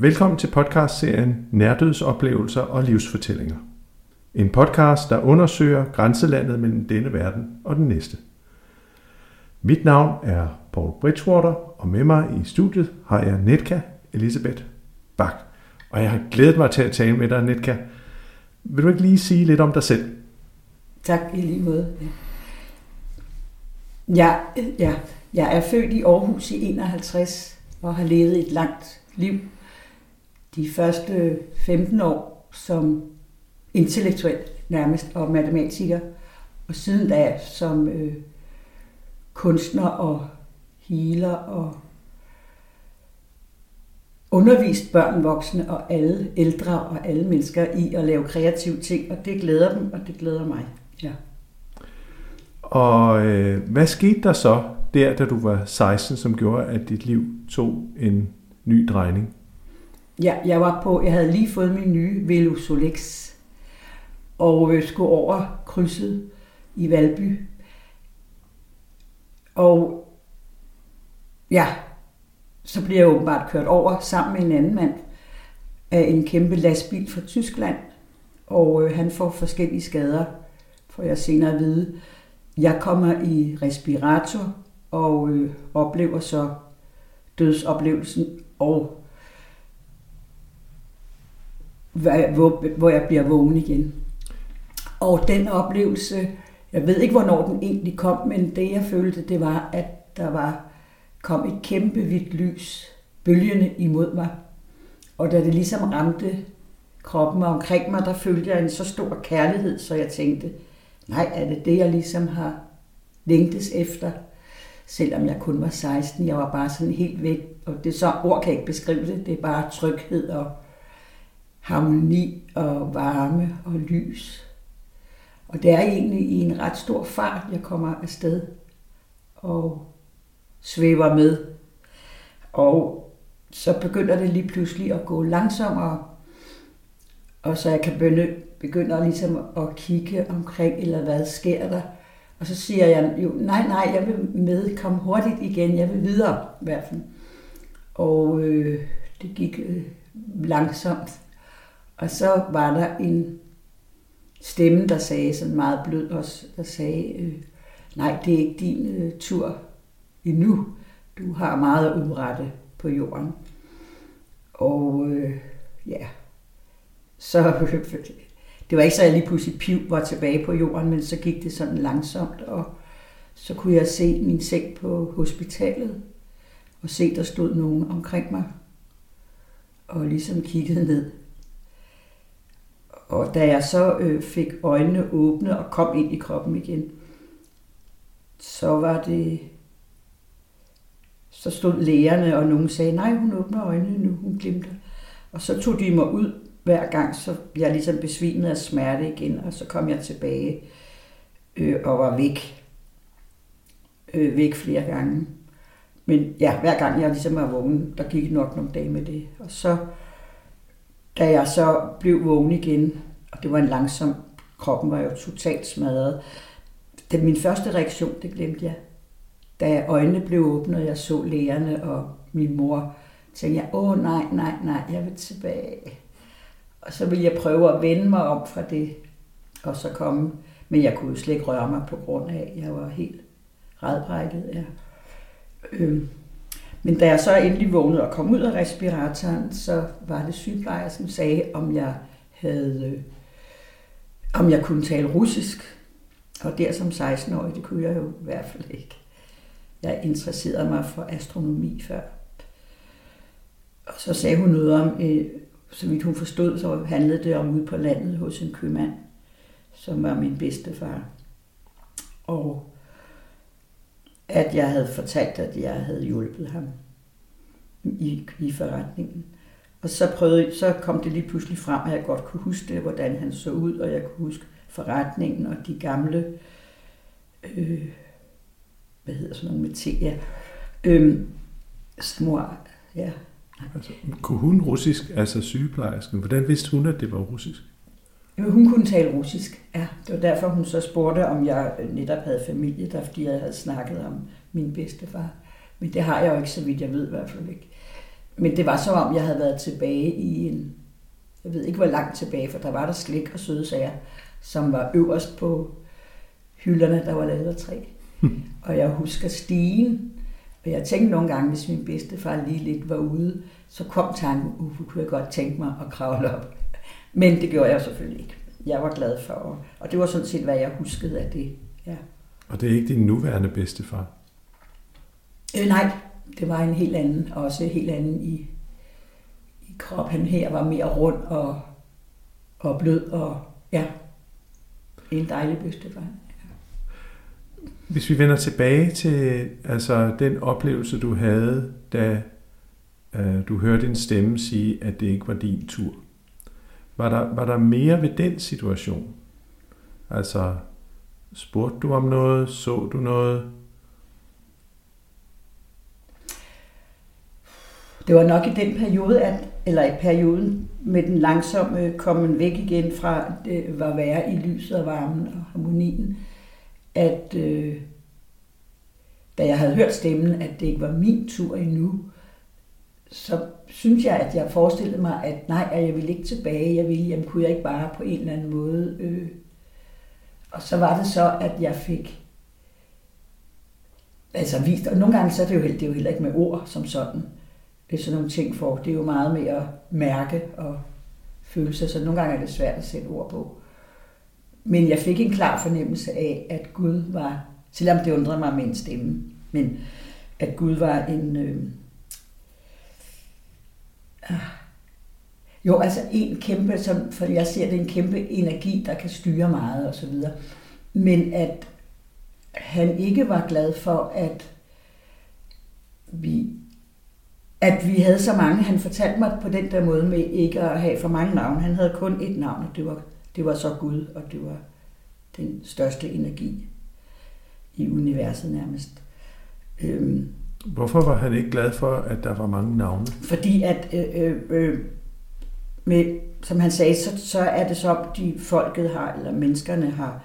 Velkommen til podcastserien Nærdødsoplevelser og livsfortællinger. En podcast, der undersøger grænselandet mellem denne verden og den næste. Mit navn er Paul Bridgewater, og med mig i studiet har jeg Netka Elisabeth Bak. Og jeg har glædet mig til at tale med dig, Netka. Vil du ikke lige sige lidt om dig selv? Tak i lige måde. Ja, ja, jeg er født i Aarhus i 51 og har levet et langt liv. De første 15 år som intellektuel nærmest og matematiker, og siden da som øh, kunstner og healer og undervist børn, voksne og alle ældre og alle mennesker i at lave kreative ting, og det glæder dem, og det glæder mig. Ja. Og øh, hvad skete der så der, da du var 16, som gjorde, at dit liv tog en ny drejning? Ja, jeg var på, jeg havde lige fået min nye Velo Solex, og øh, skulle over krydset i Valby. Og ja, så bliver jeg åbenbart kørt over sammen med en anden mand af en kæmpe lastbil fra Tyskland, og øh, han får forskellige skader, får jeg senere at vide. Jeg kommer i respirator og øh, oplever så dødsoplevelsen og hvor, hvor jeg bliver vågen igen. Og den oplevelse, jeg ved ikke, hvornår den egentlig kom, men det jeg følte, det var, at der var kom et kæmpe hvidt lys bølgende imod mig. Og da det ligesom ramte kroppen og omkring mig, der følte jeg en så stor kærlighed, så jeg tænkte, nej, er det det, jeg ligesom har længtes efter? Selvom jeg kun var 16, jeg var bare sådan helt væk, og det så ord kan jeg ikke beskrive det, det er bare tryghed og harmoni og varme og lys. Og det er egentlig i en ret stor fart, jeg kommer afsted og svæver med. Og så begynder det lige pludselig at gå langsommere, og så jeg kan begynde, begynder ligesom at kigge omkring, eller hvad sker der. Og så siger jeg jo, nej, nej, jeg vil med, komme hurtigt igen, jeg vil videre i hvert fald. Og øh, det gik øh, langsomt. Og så var der en stemme, der sagde sådan meget blød også, der sagde, øh, nej, det er ikke din øh, tur endnu. Du har meget at udrette på jorden. Og øh, ja, så det var ikke så, at jeg lige pludselig piv var tilbage på jorden, men så gik det sådan langsomt, og så kunne jeg se min seng på hospitalet, og se, der stod nogen omkring mig, og ligesom kiggede ned. Og da jeg så øh, fik øjnene åbne og kom ind i kroppen igen, så var det... Så stod lægerne, og nogen sagde, nej, hun åbner øjnene nu, hun glimter. Og så tog de mig ud hver gang, så jeg ligesom besvimede af smerte igen, og så kom jeg tilbage øh, og var væk. Øh, væk flere gange. Men ja, hver gang jeg ligesom var vågen, der gik nok nogle dage med det. Og så da jeg så blev vågen igen, og det var en langsom, kroppen var jo totalt smadret. Det, min første reaktion, det glemte jeg. Da øjnene blev åbnet, og jeg så lægerne og min mor, tænkte jeg, åh nej, nej, nej, jeg vil tilbage. Og så ville jeg prøve at vende mig om fra det, og så komme. Men jeg kunne jo slet ikke røre mig på grund af, at jeg var helt redbrækket. Ja. Øhm, men da jeg så endelig vågnede og kom ud af respiratoren, så var det sygeplejer, som sagde, om jeg havde, øh, om jeg kunne tale russisk. Og der som 16-årig, det kunne jeg jo i hvert fald ikke. Jeg interesserede mig for astronomi før. Og så sagde hun noget om, øh, så vidt hun forstod, så handlede det om ude på landet hos en købmand, som var min bedstefar. Og at jeg havde fortalt, at jeg havde hjulpet ham i, i forretningen. Og så, prøvede, så kom det lige pludselig frem, at jeg godt kunne huske det, hvordan han så ud, og jeg kunne huske forretningen og de gamle, øh, hvad hedder sådan nogle med te, ja, øh, samurai, ja. Altså, kunne hun russisk, altså sygeplejersken? Hvordan vidste hun, at det var russisk? Hun kunne tale russisk, ja. Det var derfor, hun så spurgte, om jeg netop havde familie der, fordi jeg havde snakket om min bedstefar. Men det har jeg jo ikke, så vidt jeg ved i hvert fald ikke. Men det var som om, jeg havde været tilbage i en, jeg ved ikke hvor langt tilbage, for der var der slik og søde sager, som var øverst på hylderne, der var lavet af træ. og jeg husker stigen, og jeg tænkte nogle gange, hvis min bedstefar lige lidt var ude, så kom tanken, uh, kunne jeg godt tænke mig at kravle op. Men det gjorde jeg selvfølgelig ikke. Jeg var glad for, og det var sådan set, hvad jeg huskede af det. Ja. Og det er ikke din nuværende bedstefar? Øh, nej, det var en helt anden, også helt anden i, i krop. Han her var mere rund og, og blød, og ja, en dejlig bedstefar. Hvis vi vender tilbage til altså, den oplevelse, du havde, da øh, du hørte din stemme sige, at det ikke var din tur. Var der, var der mere ved den situation? Altså, spurgte du om noget? Så du noget? Det var nok i den periode, at, eller i perioden med den langsomme kommen væk igen fra, det var være i lyset og varmen og harmonien, at øh, da jeg havde hørt stemmen, at det ikke var min tur endnu, så synes jeg, at jeg forestillede mig, at nej, at jeg ville ikke tilbage. Jeg ville, jamen kunne jeg ikke bare på en eller anden måde. Øh. Og så var det så, at jeg fik altså vist, og nogle gange så er det jo, det er jo heller ikke med ord som sådan, øh, sådan nogle ting for. Det er jo meget med at mærke og følelser, så nogle gange er det svært at sætte ord på. Men jeg fik en klar fornemmelse af, at Gud var, selvom det undrede mig med en stemme, men at Gud var en, øh, jo, altså en kæmpe, som, for jeg ser det en kæmpe energi, der kan styre meget og så videre. Men at han ikke var glad for, at vi, at vi havde så mange. Han fortalte mig på den der måde med ikke at have for mange navne. Han havde kun et navn, og det var, det var så Gud, og det var den største energi i universet nærmest. Øhm, Hvorfor var han ikke glad for, at der var mange navne? Fordi at, øh, øh, øh med, som han sagde, så, så er det så, de folket har, eller menneskerne har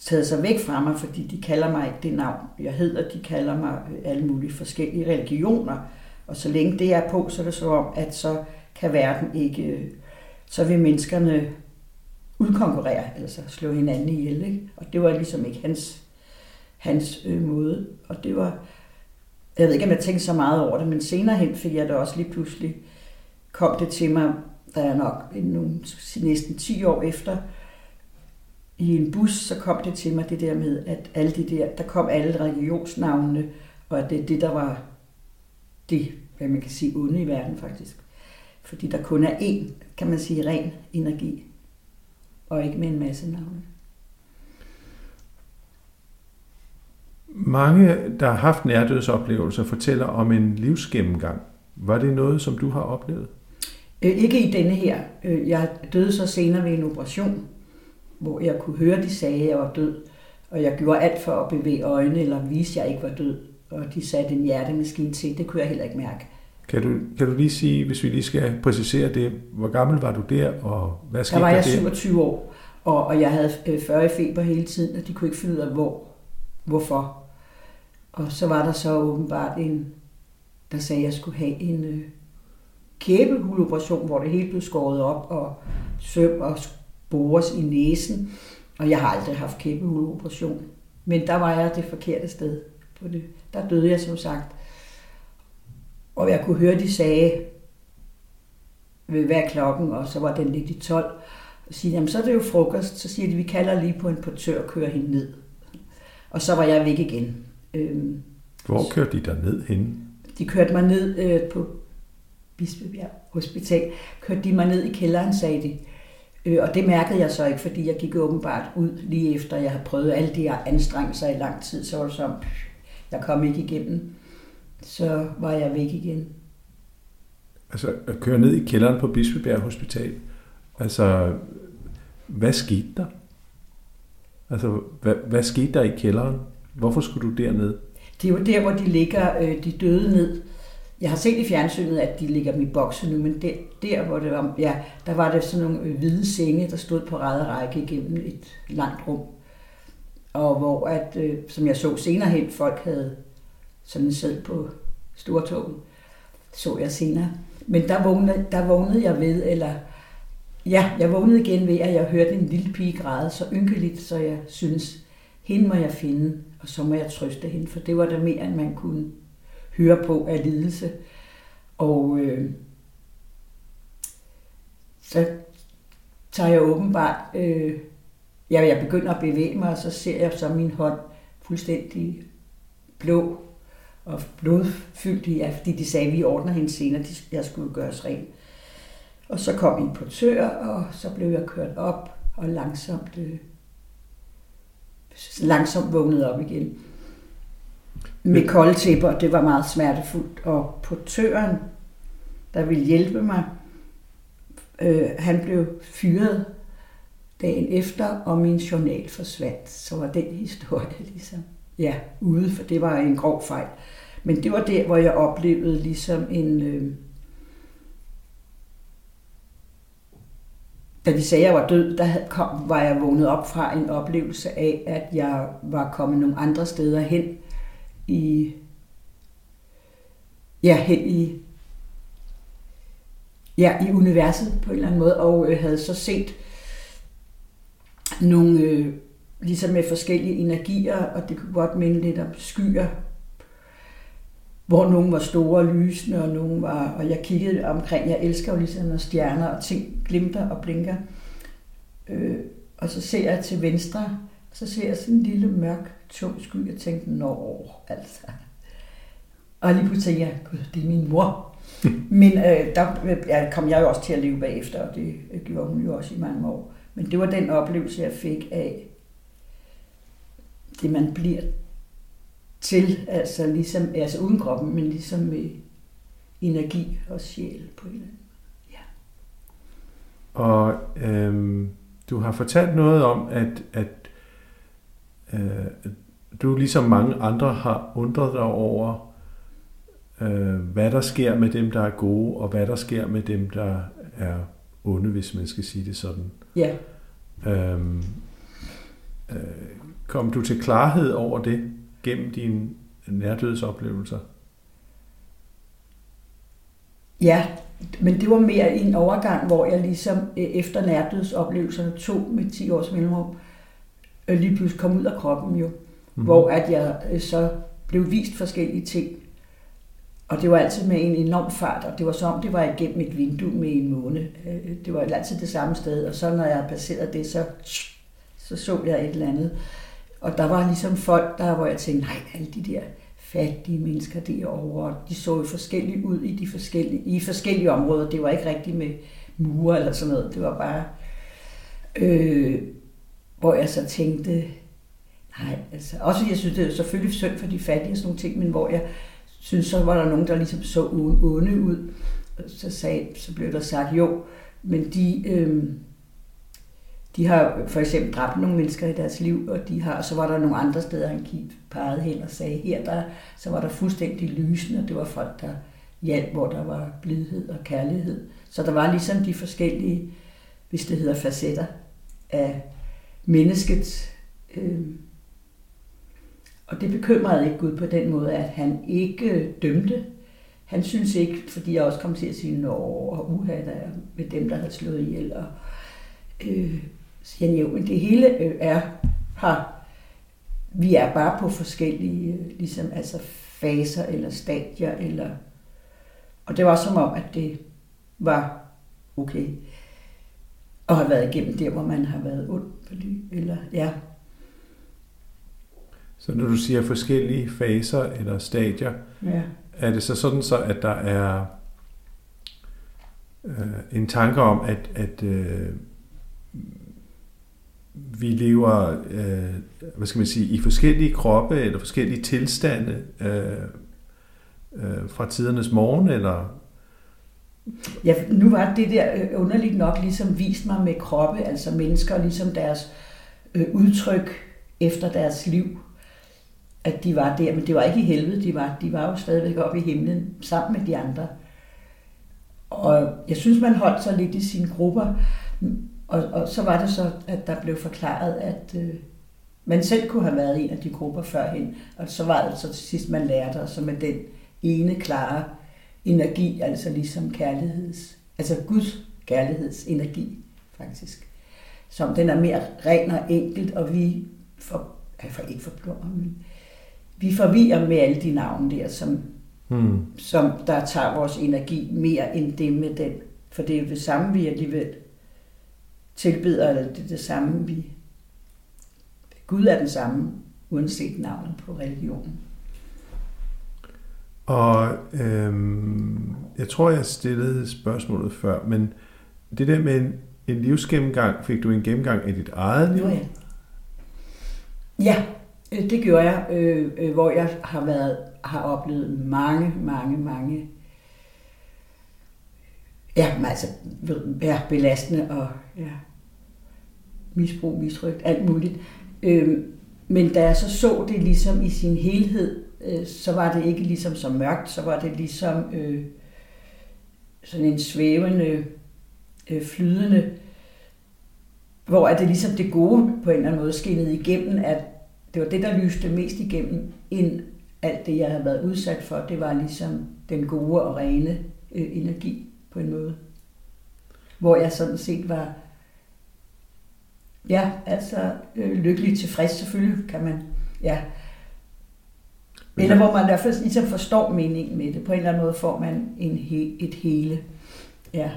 taget sig væk fra mig, fordi de kalder mig ikke det navn, jeg hedder. De kalder mig øh, alle mulige forskellige religioner. Og så længe det er på, så er det så om, at så kan verden ikke, øh, så vil menneskerne udkonkurrere, altså slå hinanden ihjel. Ikke? Og det var ligesom ikke hans, hans øh, måde. Og det var, jeg ved ikke, om jeg tænkte så meget over det, men senere hen fik jeg det også lige pludselig, kom det til mig, da jeg nok nu, næsten 10 år efter, i en bus, så kom det til mig det der med, at alle de der, der kom alle religionsnavnene, og at det er det, der var det, hvad man kan sige, onde i verden faktisk. Fordi der kun er én, kan man sige, ren energi, og ikke med en masse navne. Mange, der har haft nærdødsoplevelser, fortæller om en livsgennemgang. Var det noget, som du har oplevet? Øh, ikke i denne her. Øh, jeg døde så senere ved en operation, hvor jeg kunne høre, de sagde, at jeg var død. Og jeg gjorde alt for at bevæge øjnene, eller vise, at jeg ikke var død. Og de satte en hjertemaskine til. Det kunne jeg heller ikke mærke. Kan du, kan du lige sige, hvis vi lige skal præcisere det, hvor gammel var du der, og hvad skete der der var jeg 27 år, og, og jeg havde 40 øh, i feber hele tiden, og de kunne ikke finde ud af, hvor, hvorfor. Og så var der så åbenbart en, der sagde, at jeg skulle have en øh, kæbehuloperation, hvor det hele blev skåret op og søm og bores i næsen. Og jeg har aldrig haft kæbehuloperation. Men der var jeg det forkerte sted. På det. Der døde jeg som sagt. Og jeg kunne høre, de sagde, ved hver klokken, og så var den lidt i 12, og sige, jamen så er det jo frokost. Så siger de, vi kalder lige på en portør og kører hende ned. Og så var jeg væk igen. Øhm, Hvor kørte de dig ned henne? De kørte mig ned øh, på Bispebjerg Hospital. Kørte de mig ned i kælderen, sagde de. Øh, og det mærkede jeg så ikke, fordi jeg gik åbenbart ud lige efter, jeg havde prøvet alle de her anstrengelser i lang tid. Så var det som, jeg kom ikke igennem. Så var jeg væk igen. Altså at køre ned i kælderen på Bispebjerg Hospital. Altså, hvad skete der? Altså, hvad, hvad skete der i kælderen? Hvorfor skulle du derned? Det er jo der, hvor de ligger øh, de døde ned. Jeg har set i fjernsynet, at de ligger dem i bokse nu, men der, der hvor det var, ja, der var det sådan nogle øh, hvide senge, der stod på ræde række igennem et langt rum. Og hvor, at, øh, som jeg så senere hen, folk havde sådan en sæd på stortogen, så jeg senere. Men der vågnede, der vågnede jeg ved, eller ja, jeg vågnede igen ved, at jeg hørte en lille pige græde så ynkeligt, så jeg synes, hende må jeg finde, og så må jeg trøste hende, for det var der mere, end man kunne høre på af lidelse. Og øh, så tager jeg åbenbart, øh, ja, jeg begynder at bevæge mig, og så ser jeg så min hånd fuldstændig blå og blodfyldt ja, fordi de sagde, at vi ordner hende senere, jeg skulle gøres ren. Og så kom en portør, og så blev jeg kørt op og langsomt, øh, langsomt vågnet op igen. Med kolde tæpper, det var meget smertefuldt. Og portøren, der ville hjælpe mig, øh, han blev fyret dagen efter, og min journal forsvandt. Så var den historie ligesom, ja, ude, for det var en grov fejl. Men det var der, hvor jeg oplevede ligesom en... Øh, da de sagde, at jeg var død, der kom, var jeg vågnet op fra en oplevelse af, at jeg var kommet nogle andre steder hen i, ja, hen i, ja, i universet på en eller anden måde, og øh, havde så set nogle, øh, ligesom med forskellige energier, og det kunne godt minde lidt om skyer, hvor nogle var store og lysende, og nogle var, og jeg kiggede omkring, jeg elsker jo ligesom når stjerner og ting glimter og blinker. Øh, og så ser jeg til venstre, og så ser jeg sådan en lille mørk, tung sky, og tænkte, nå, altså. Og lige pludselig tænkte jeg, gud, det er min mor. Men øh, der ja, kom jeg jo også til at leve bagefter, og det gjorde hun jo også i mange år. Men det var den oplevelse, jeg fik af det, man bliver til, altså ligesom, altså uden kroppen, men ligesom med energi og sjæl på en eller anden Ja. Og øhm, du har fortalt noget om, at, at øh, du ligesom mange andre har undret dig over, øh, hvad der sker med dem, der er gode, og hvad der sker med dem, der er onde, hvis man skal sige det sådan. Ja. Øhm, øh, kom du til klarhed over det? Gennem dine nærdødsoplevelser? Ja, men det var mere en overgang, hvor jeg ligesom øh, efter nærdødsoplevelserne tog med 10 års mellemrum, øh, lige pludselig kom ud af kroppen jo. Mm-hmm. Hvor at jeg øh, så blev vist forskellige ting. Og det var altid med en enorm fart, og det var som om det var igennem et vindue med en måne. Det var altid det samme sted, og så når jeg passerede det, så så, så jeg et eller andet. Og der var ligesom folk, der, hvor jeg tænkte, nej, alle de der fattige mennesker derovre, de så jo forskellige ud i de forskellige, i forskellige områder. Det var ikke rigtigt med mure eller sådan noget. Det var bare, øh, hvor jeg så tænkte, nej, altså, også jeg synes, det er selvfølgelig synd for de fattige og sådan nogle ting, men hvor jeg synes, så var der nogen, der ligesom så onde ud. Så, sagde, så blev der sagt, jo, men de, øh, de har for eksempel dræbt nogle mennesker i deres liv, og de har, så var der nogle andre steder, han pegede hen og sagde, her der, så var der fuldstændig lysende, og det var folk, der hjalp, hvor der var blidhed og kærlighed. Så der var ligesom de forskellige, hvis det hedder facetter, af mennesket. Øh, og det bekymrede ikke Gud på den måde, at han ikke dømte. Han synes ikke, fordi jeg også kom til at sige, nå, og uha, der med dem, der havde slået ihjel, og øh, siger han jo, men det hele øh, er her. Vi er bare på forskellige øh, ligesom, altså faser eller stadier. Eller, og det var som om, at det var okay at have været igennem der, hvor man har været ond. Fordi, eller, ja. Så når du siger forskellige faser eller stadier, ja. er det så sådan så, at der er øh, en tanke om, at, at øh, vi lever øh, hvad skal man sige, i forskellige kroppe eller forskellige tilstande øh, øh, fra tidernes morgen, eller Ja, nu var det der øh, underligt nok ligesom vist mig med kroppe, altså mennesker, ligesom deres øh, udtryk efter deres liv, at de var der, men det var ikke i helvede, de var, de var jo stadigvæk oppe i himlen sammen med de andre. Og jeg synes, man holdt sig lidt i sine grupper, og, og så var det så, at der blev forklaret, at øh, man selv kunne have været en af de grupper førhen, og så var det så til sidst, man lærte, og så med den ene klare energi, altså ligesom kærligheds, altså Guds kærlighedsenergi, faktisk. Som den er mere ren og enkelt, og vi for, for ikke forplummer, men vi forvirrer med alle de navne der, som, hmm. som der tager vores energi mere end det med den. For det er jo det samme, vi alligevel tilbeder, eller det er det samme, vi... Gud er den samme, uanset navnet på religionen. Og øhm, jeg tror, jeg stillede spørgsmålet før, men det der med en, en livsgennemgang, fik du en gennemgang af dit eget liv? Ja, ja øh, det gjorde jeg, øh, øh, hvor jeg har været har oplevet mange, mange, mange ja, altså, ja, belastende og ja, misbrug, misrygt, alt muligt. Øh, men da jeg så så det ligesom i sin helhed, øh, så var det ikke ligesom så mørkt, så var det ligesom øh, sådan en svævende, øh, flydende, hvor er det ligesom det gode på en eller anden måde skinnede igennem, at det var det, der lyste mest igennem, end alt det, jeg havde været udsat for. Det var ligesom den gode og rene øh, energi på en måde. Hvor jeg sådan set var Ja, altså øh, lykkelig tilfreds selvfølgelig kan man, ja. Eller hvor man i hvert fald ligesom forstår meningen med det. På en eller anden måde får man en he, et hele. Ja.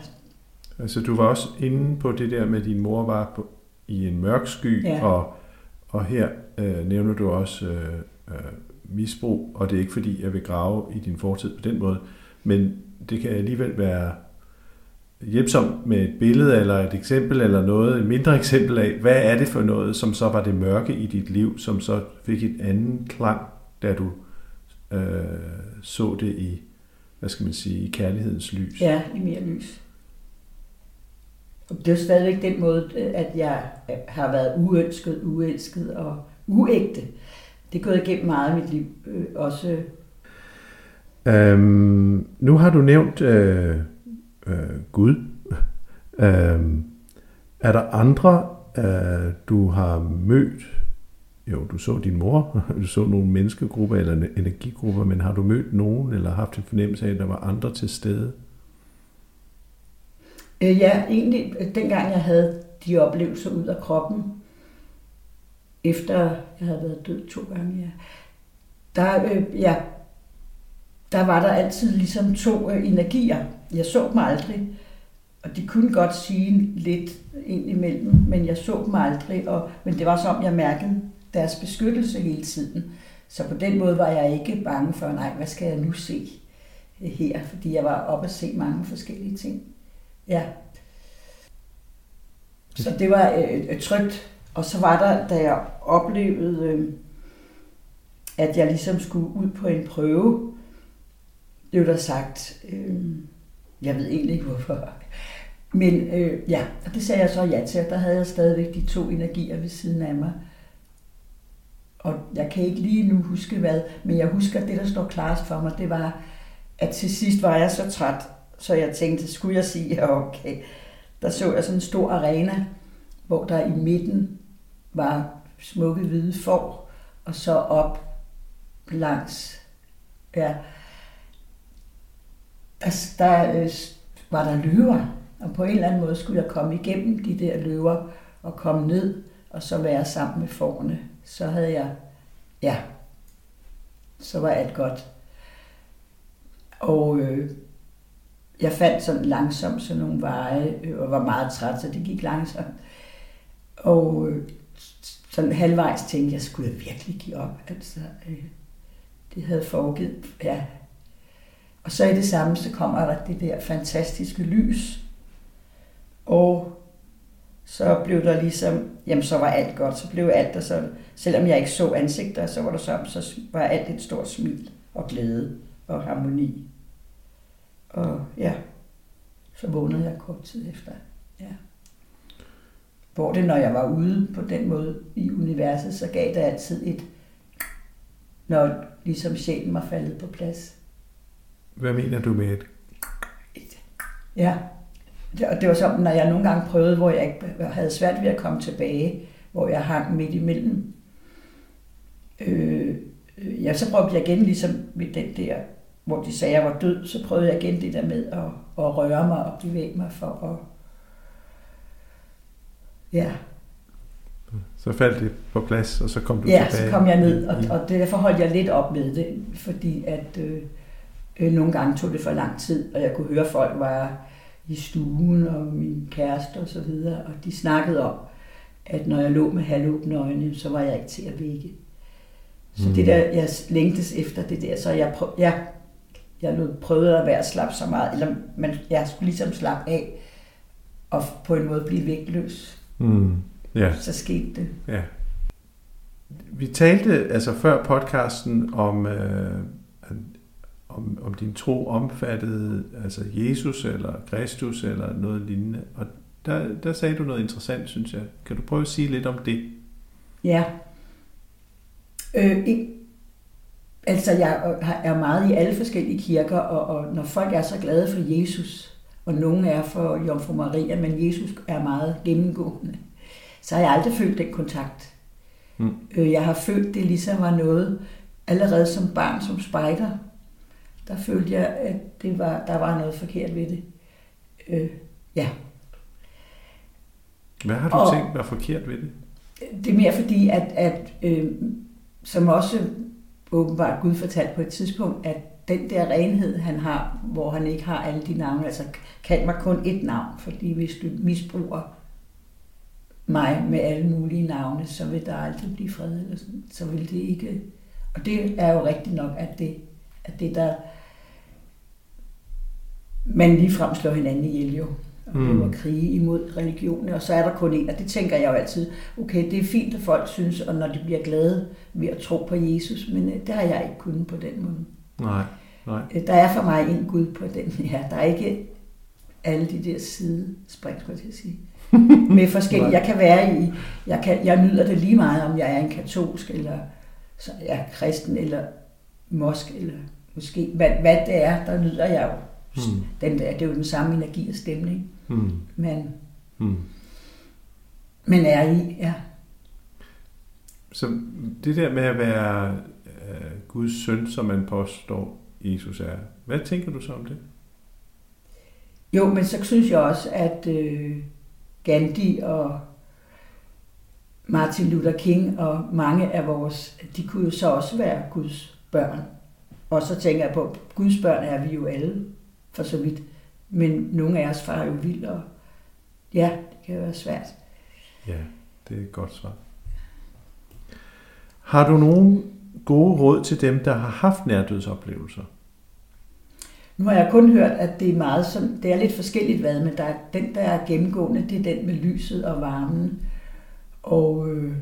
Altså du var også inde på det der med, at din mor var på, i en mørk sky, ja. og, og her øh, nævner du også øh, øh, misbrug, og det er ikke fordi, jeg vil grave i din fortid på den måde, men det kan alligevel være hjælpsomt med et billede eller et eksempel eller noget, et mindre eksempel af, hvad er det for noget, som så var det mørke i dit liv, som så fik et anden klang, da du øh, så det i, hvad skal man sige, i kærlighedens lys. Ja, i mere lys. Det er stadigvæk den måde, at jeg har været uønsket, uelsket og uægte. Det er gået igennem meget af mit liv. Øh, også. Øhm, nu har du nævnt øh, øh, Gud. øh, er der andre, øh, du har mødt? Jo, du så din mor, du så nogle menneskegrupper eller energigrupper, men har du mødt nogen, eller haft en fornemmelse af, at der var andre til stede? Øh, ja, egentlig øh, dengang jeg havde de oplevelser ud af kroppen, efter jeg havde været død to gange, ja, der, øh, ja, der var der altid ligesom to øh, energier. Jeg så dem aldrig, og de kunne godt sige lidt ind imellem, men jeg så dem aldrig, og, men det var som, jeg mærkede deres beskyttelse hele tiden. Så på den måde var jeg ikke bange for, nej, hvad skal jeg nu se her? Fordi jeg var oppe at se mange forskellige ting. Ja. Så det var øh, øh trygt. Og så var der, da jeg oplevede, øh, at jeg ligesom skulle ud på en prøve, blev der sagt, øh, jeg ved egentlig ikke hvorfor, men øh, ja, og det sagde jeg så ja til, der havde jeg stadigvæk de to energier ved siden af mig. Og jeg kan ikke lige nu huske hvad, men jeg husker, at det, der står klart for mig, det var, at til sidst var jeg så træt, så jeg tænkte, skulle jeg sige, ja, okay. Der så jeg sådan en stor arena, hvor der i midten var smukke hvide får, og så op langs, ja, der, der øh, var der løver, og på en eller anden måde skulle jeg komme igennem de der løver og komme ned og så være sammen med forne. Så havde jeg, ja, så var alt godt. Og øh, jeg fandt sådan langsomt sådan nogle veje, øh, og var meget træt, så det gik langsomt. Og øh, sådan halvvejs tænkte jeg, skulle jeg virkelig give op? Altså, øh, det havde foregivet, ja, og så i det samme, så kommer der det der fantastiske lys. Og så blev der ligesom, jamen så var alt godt, så blev alt der så, selvom jeg ikke så ansigter, så var der så, så var alt et stort smil og glæde og harmoni. Og ja, så vågnede jeg kort tid efter. Ja. Hvor det, når jeg var ude på den måde i universet, så gav det altid et, når ligesom sjælen var faldet på plads. Hvad mener du med et? Ja, det, og det var sådan, når jeg nogle gange prøvede, hvor jeg ikke havde svært ved at komme tilbage, hvor jeg hang midt imellem. Øh, ja, så brugte jeg igen ligesom med den der, hvor de sagde, at jeg var død, så prøvede jeg igen det der med at, at røre mig og bevæge mig for at... Ja, Så faldt det på plads, og så kom du ja tilbage. så kom jeg ned, og, og derfor holdt jeg lidt op med det, fordi at øh, øh, nogle gange tog det for lang tid, og jeg kunne høre, at folk var i stuen, og min kæreste og så videre, og de snakkede om, at når jeg lå med halvåbne øjne, så var jeg ikke til at vække. Så Mm. det der, jeg længtes efter det der, så jeg, prøv, jeg, jeg lod- prøvede at være slap så meget, eller man, jeg skulle ligesom slappe af, og på en måde blive vægtløs. Mm. Ja. Så skete det. Ja. Vi talte altså før podcasten om, øh, om, om din tro omfattede altså Jesus eller Kristus eller noget lignende. Og der, der sagde du noget interessant, synes jeg. Kan du prøve at sige lidt om det? Ja. Øh, ikke, altså, jeg har- er meget i alle forskellige kirker, og, og når folk er så glade for Jesus, og nogen er for Jomfru Maria, men Jesus er meget gennemgående, så har jeg aldrig følt den kontakt. Mm. Øh, jeg har følt, det ligesom var noget, allerede som barn, som spejder, der følte jeg, at det var, der var noget forkert ved det. Øh, ja. Hvad har du Og- tænkt var forkert ved det? Det er mere fordi, at, at øh, som også åbenbart Gud fortalte på et tidspunkt, at den der renhed, han har, hvor han ikke har alle de navne, altså kald mig kun et navn, fordi hvis du misbruger mig med alle mulige navne, så vil der aldrig blive fred, eller sådan. så vil det ikke... Og det er jo rigtigt nok, at det, at det der... Man ligefrem slår hinanden ihjel jo, og Mm. krige imod religionen, og så er der kun en, og det tænker jeg jo altid, okay, det er fint, at folk synes, og når de bliver glade ved at tro på Jesus, men øh, det har jeg ikke kunnet på den måde. Nej, nej. Øh, Der er for mig en Gud på den her. Der er ikke alle de der sidespring, skulle jeg til at sige. Med forskellige. Jeg kan være i, jeg, kan, jeg nyder det lige meget, om jeg er en katolsk, eller så jeg er kristen, eller mosk, eller måske, hvad, hvad det er, der nyder jeg jo. Mm. Den der, det er jo den samme energi og stemning, Mm. man, Mm. man er i. Ja. Så det der med at være øh, Guds søn, som man påstår Jesus er, hvad tænker du så om det? Jo, men så synes jeg også, at øh, Gandhi og Martin Luther King og mange af vores, de kunne jo så også være Guds børn. Og så tænker jeg på, at Guds børn er vi jo alle, for så vidt. Men nogle af os farer jo vild, og ja, det kan være svært. Ja, det er et godt svar. Har du nogen gode råd til dem, der har haft nærdødsoplevelser? Nu har jeg kun hørt, at det er meget som, det er lidt forskelligt hvad, men der er, den, der er gennemgående, det er den med lyset og varmen. Og, øh,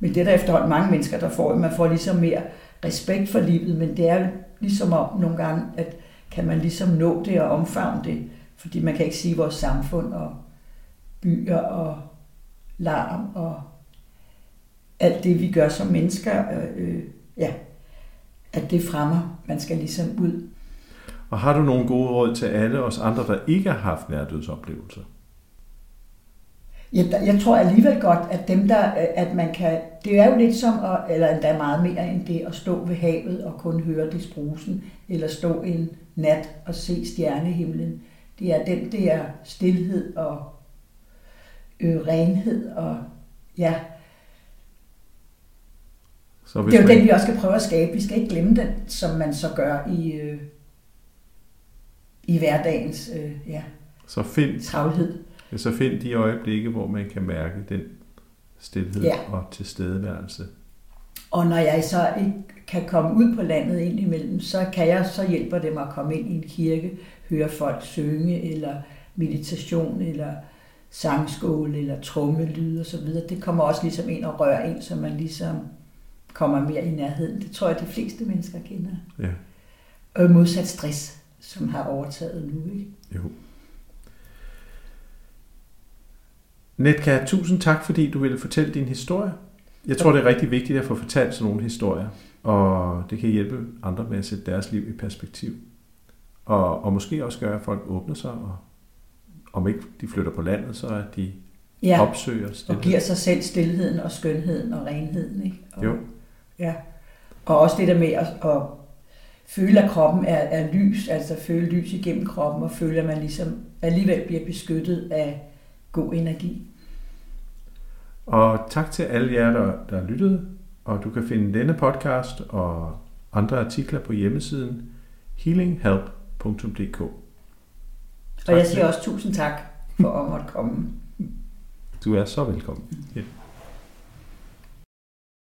men det er der efterhånden mange mennesker, der får, man får ligesom mere respekt for livet, men det er ligesom om nogle gange, at kan man ligesom nå det og omfavne det, fordi man kan ikke sige, at vores samfund og byer og larm og alt det, vi gør som mennesker, øh, øh ja, at det fremmer. Man skal ligesom ud. Og har du nogle gode råd til alle os andre, der ikke har haft nærdødsoplevelser? Jeg, jeg tror alligevel godt, at dem der, at man kan, det er jo lidt som, at, eller endda meget mere end det, at stå ved havet og kun høre det sprusen, eller stå en nat og se stjernehimlen. Det er den der stillhed og øh, renhed og ja, Så hvis det er jo man, den, vi også skal prøve at skabe. Vi skal ikke glemme den, som man så gør i, øh, i hverdagens øh, ja, så, find, travlhed. Så find de øjeblikke, hvor man kan mærke den stillhed Ja. og tilstedeværelse. Og når jeg så ikke kan komme ud på landet ind imellem, så kan jeg så hjælpe dem at komme ind i en kirke, høre folk synge, eller meditation, eller sangskål, eller trommelyd og så videre. Det kommer også ligesom ind og rører ind, så man ligesom kommer mere i nærheden. Det tror jeg, de fleste mennesker kender. Ja, Og modsat stress, som har overtaget nu. Ikke? jo. Netka, tusind tak, fordi du ville fortælle din historie. Jeg tror, det er rigtig vigtigt at få fortalt sådan nogle historier, og det kan hjælpe andre med at sætte deres liv i perspektiv. Og, og måske også gøre, at folk åbner sig, og om ikke de flytter på landet, så at de Ja, opsøger og stillhed. giver sig selv stillheden og skønheden og renheden. Ikke? Og, Jo. Ja. Og også det der med at, at føle, at kroppen er, er lys, altså føle lys igennem kroppen, og føle, at man ligesom alligevel bliver beskyttet af god energi. Og tak til alle jer, der, der lyttede, og du kan finde denne podcast og andre artikler på hjemmesiden healinghelp.dk. Og jeg siger også tusind tak for at måtte komme. Du er så velkommen. Ja.